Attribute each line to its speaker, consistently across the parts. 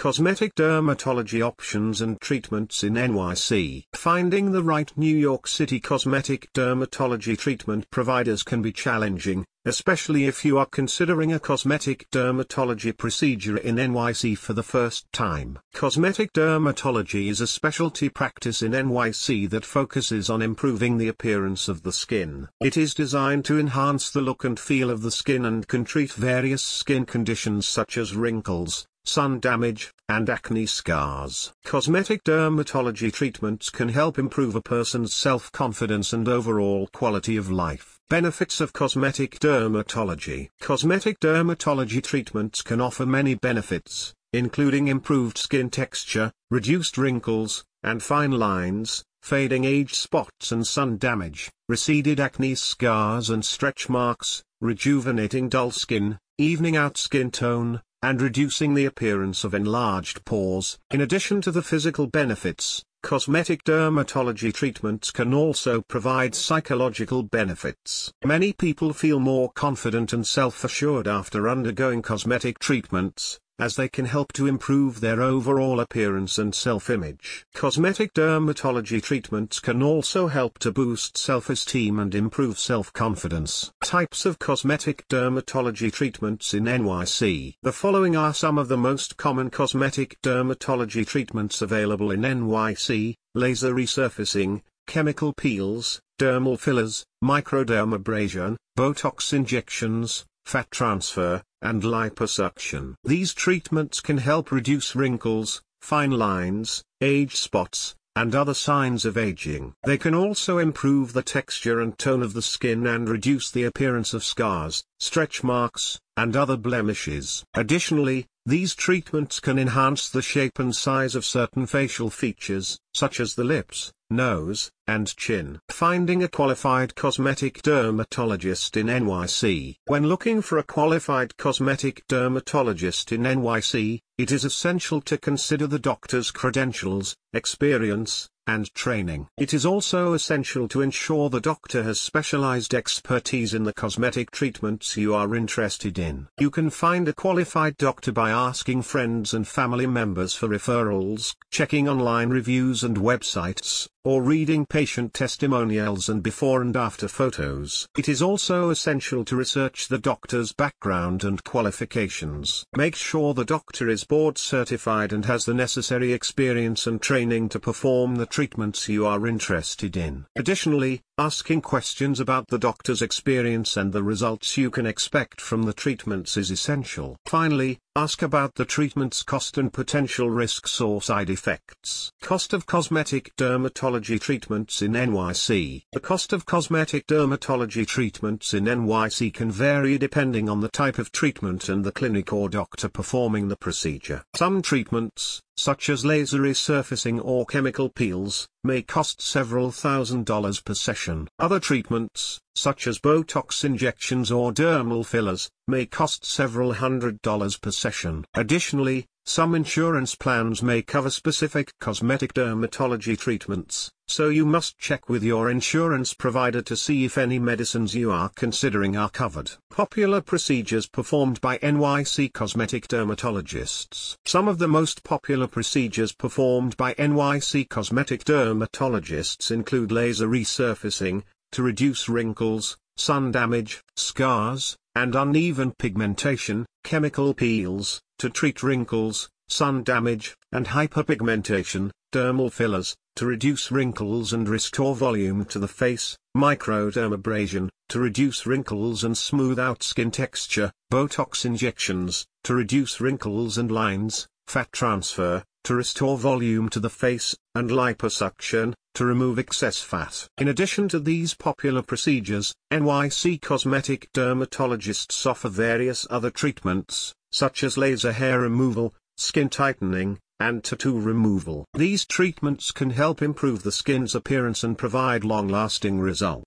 Speaker 1: Cosmetic dermatology options and treatments in NYC. Finding the right New York City cosmetic dermatology treatment providers can be challenging, especially if you are considering a cosmetic dermatology procedure in NYC for the first time. Cosmetic dermatology is a specialty practice in NYC that focuses on improving the appearance of the skin. It is designed to enhance the look and feel of the skin and can treat various skin conditions such as wrinkles, sun damage, and acne scars. Cosmetic dermatology treatments can help improve a person's self-confidence and overall quality of life. Benefits of cosmetic dermatology. Cosmetic dermatology treatments can offer many benefits, including improved skin texture, reduced wrinkles, and fine lines, fading age spots and sun damage, receded acne scars and stretch marks, rejuvenating dull skin, evening out skin tone, and reducing the appearance of enlarged pores. In addition to the physical benefits, cosmetic dermatology treatments can also provide psychological benefits. Many people feel more confident and self-assured after undergoing cosmetic treatments, as they can help to improve their overall appearance and self-image. Cosmetic dermatology treatments can also help to boost self-esteem and improve self-confidence. Types of cosmetic dermatology treatments in NYC. The following are some of the most common cosmetic dermatology treatments available in NYC, laser resurfacing, chemical peels, dermal fillers, microdermabrasion, Botox injections, fat transfer, and liposuction. These treatments can help reduce wrinkles, fine lines, age spots, and other signs of aging. They can also improve the texture and tone of the skin and reduce the appearance of scars, stretch marks, and other blemishes. Additionally, these treatments can enhance the shape and size of certain facial features, such as the lips, nose, and chin. Finding a qualified cosmetic dermatologist in NYC. When looking for a qualified cosmetic dermatologist in NYC, it is essential to consider the doctor's credentials, experience, and training. It is also essential to ensure the doctor has specialized expertise in the cosmetic treatments you are interested in. You can find a qualified doctor by asking friends and family members for referrals, checking online reviews and websites, or reading patient testimonials and before and after photos. It is also essential to research the doctor's background and qualifications. Make sure the doctor is board certified and has the necessary experience and training to perform the treatments you are interested in. Additionally, asking questions about the doctor's experience and the results you can expect from the treatments is essential. Finally, Ask about the treatment's cost and potential risks or side effects. Cost of cosmetic dermatology treatments in NYC. The cost of cosmetic dermatology treatments in NYC can vary depending on the type of treatment and the clinic or doctor performing the procedure. Some treatments, such as laser resurfacing or chemical peels, may cost several thousand dollars per session. Other treatments, such as Botox injections or dermal fillers, may cost several hundred dollars per session. Additionally, some insurance plans may cover specific cosmetic dermatology treatments, so you must check with your insurance provider to see if any medicines you are considering are covered. Popular procedures performed by NYC cosmetic dermatologists. Some of the most popular procedures performed by NYC cosmetic dermatologists include laser resurfacing, to reduce wrinkles, sun damage, scars, and uneven pigmentation, chemical peels, to treat wrinkles, sun damage, and hyperpigmentation, dermal fillers, to reduce wrinkles and restore volume to the face, microdermabrasion, to reduce wrinkles and smooth out skin texture, Botox injections, to reduce wrinkles and lines, fat transfer, to restore volume to the face, and liposuction, to remove excess fat. In addition to these popular procedures, NYC cosmetic dermatologists offer various other treatments, such as laser hair removal, skin tightening, and tattoo removal. These treatments can help improve the skin's appearance and provide long-lasting results.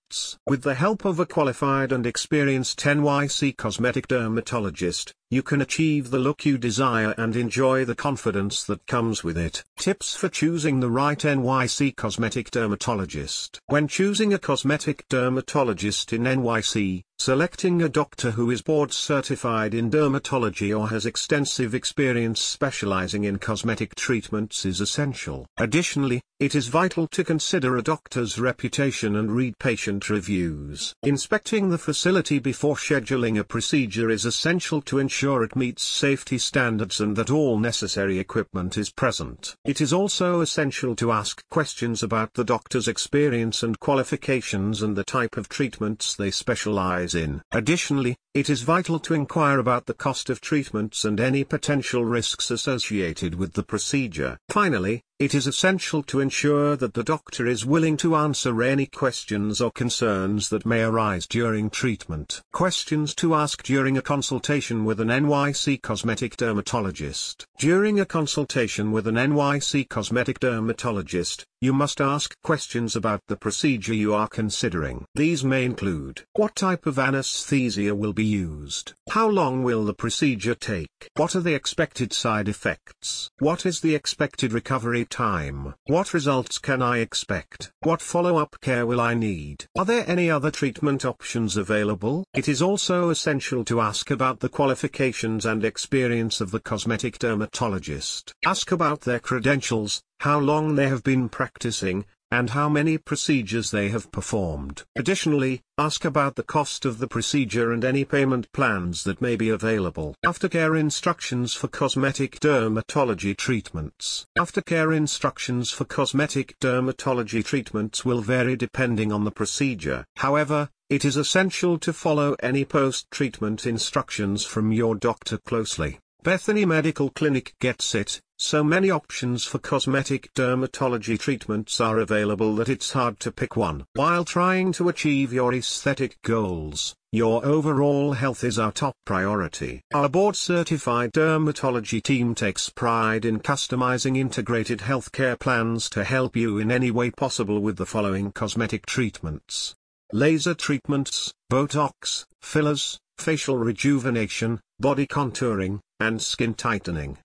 Speaker 1: With the help of a qualified and experienced NYC cosmetic dermatologist, you can achieve the look you desire and enjoy the confidence that comes with it. Tips for choosing the right NYC cosmetic dermatologist. When choosing a cosmetic dermatologist in NYC, selecting a doctor who is board certified in dermatology or has extensive experience specializing in cosmetic treatments is essential. Additionally, it is vital to consider a doctor's reputation and read patient reviews. Inspecting the facility before scheduling a procedure is essential to ensure it meets safety standards and that all necessary equipment is present. It is also essential to ask questions about the doctor's experience and qualifications and the type of treatments they specialize in. Additionally, it is vital to inquire about the cost of treatments and any potential risks associated with the procedure. Finally, it is essential to ensure that the doctor is willing to answer any questions or concerns that may arise during treatment. Questions to ask during a consultation with an NYC cosmetic dermatologist. During a consultation with an NYC cosmetic dermatologist, you must ask questions about the procedure you are considering. These may include What type of anesthesia will be used? How long will the procedure take? What are the expected side effects? What is the expected recovery time? What results can I expect? What follow-up care will I need? Are there any other treatment options available? It is also essential to ask about the qualifications and experience of the cosmetic dermatologist. Ask about their credentials, how long they have been practicing, and how many procedures they have performed. Additionally, ask about the cost of the procedure and any payment plans that may be available. Aftercare instructions for cosmetic dermatology treatments. Aftercare instructions for cosmetic dermatology treatments will vary depending on the procedure. However, it is essential to follow any post-treatment instructions from your doctor closely. Bethany Medical Clinic gets it, so many options for cosmetic dermatology treatments are available that it's hard to pick one. While trying to achieve your aesthetic goals, your overall health is our top priority. Our board certified dermatology team takes pride in customizing integrated healthcare plans to help you in any way possible with the following cosmetic treatments. Laser treatments, Botox, fillers, facial rejuvenation, body contouring, and skin tightening.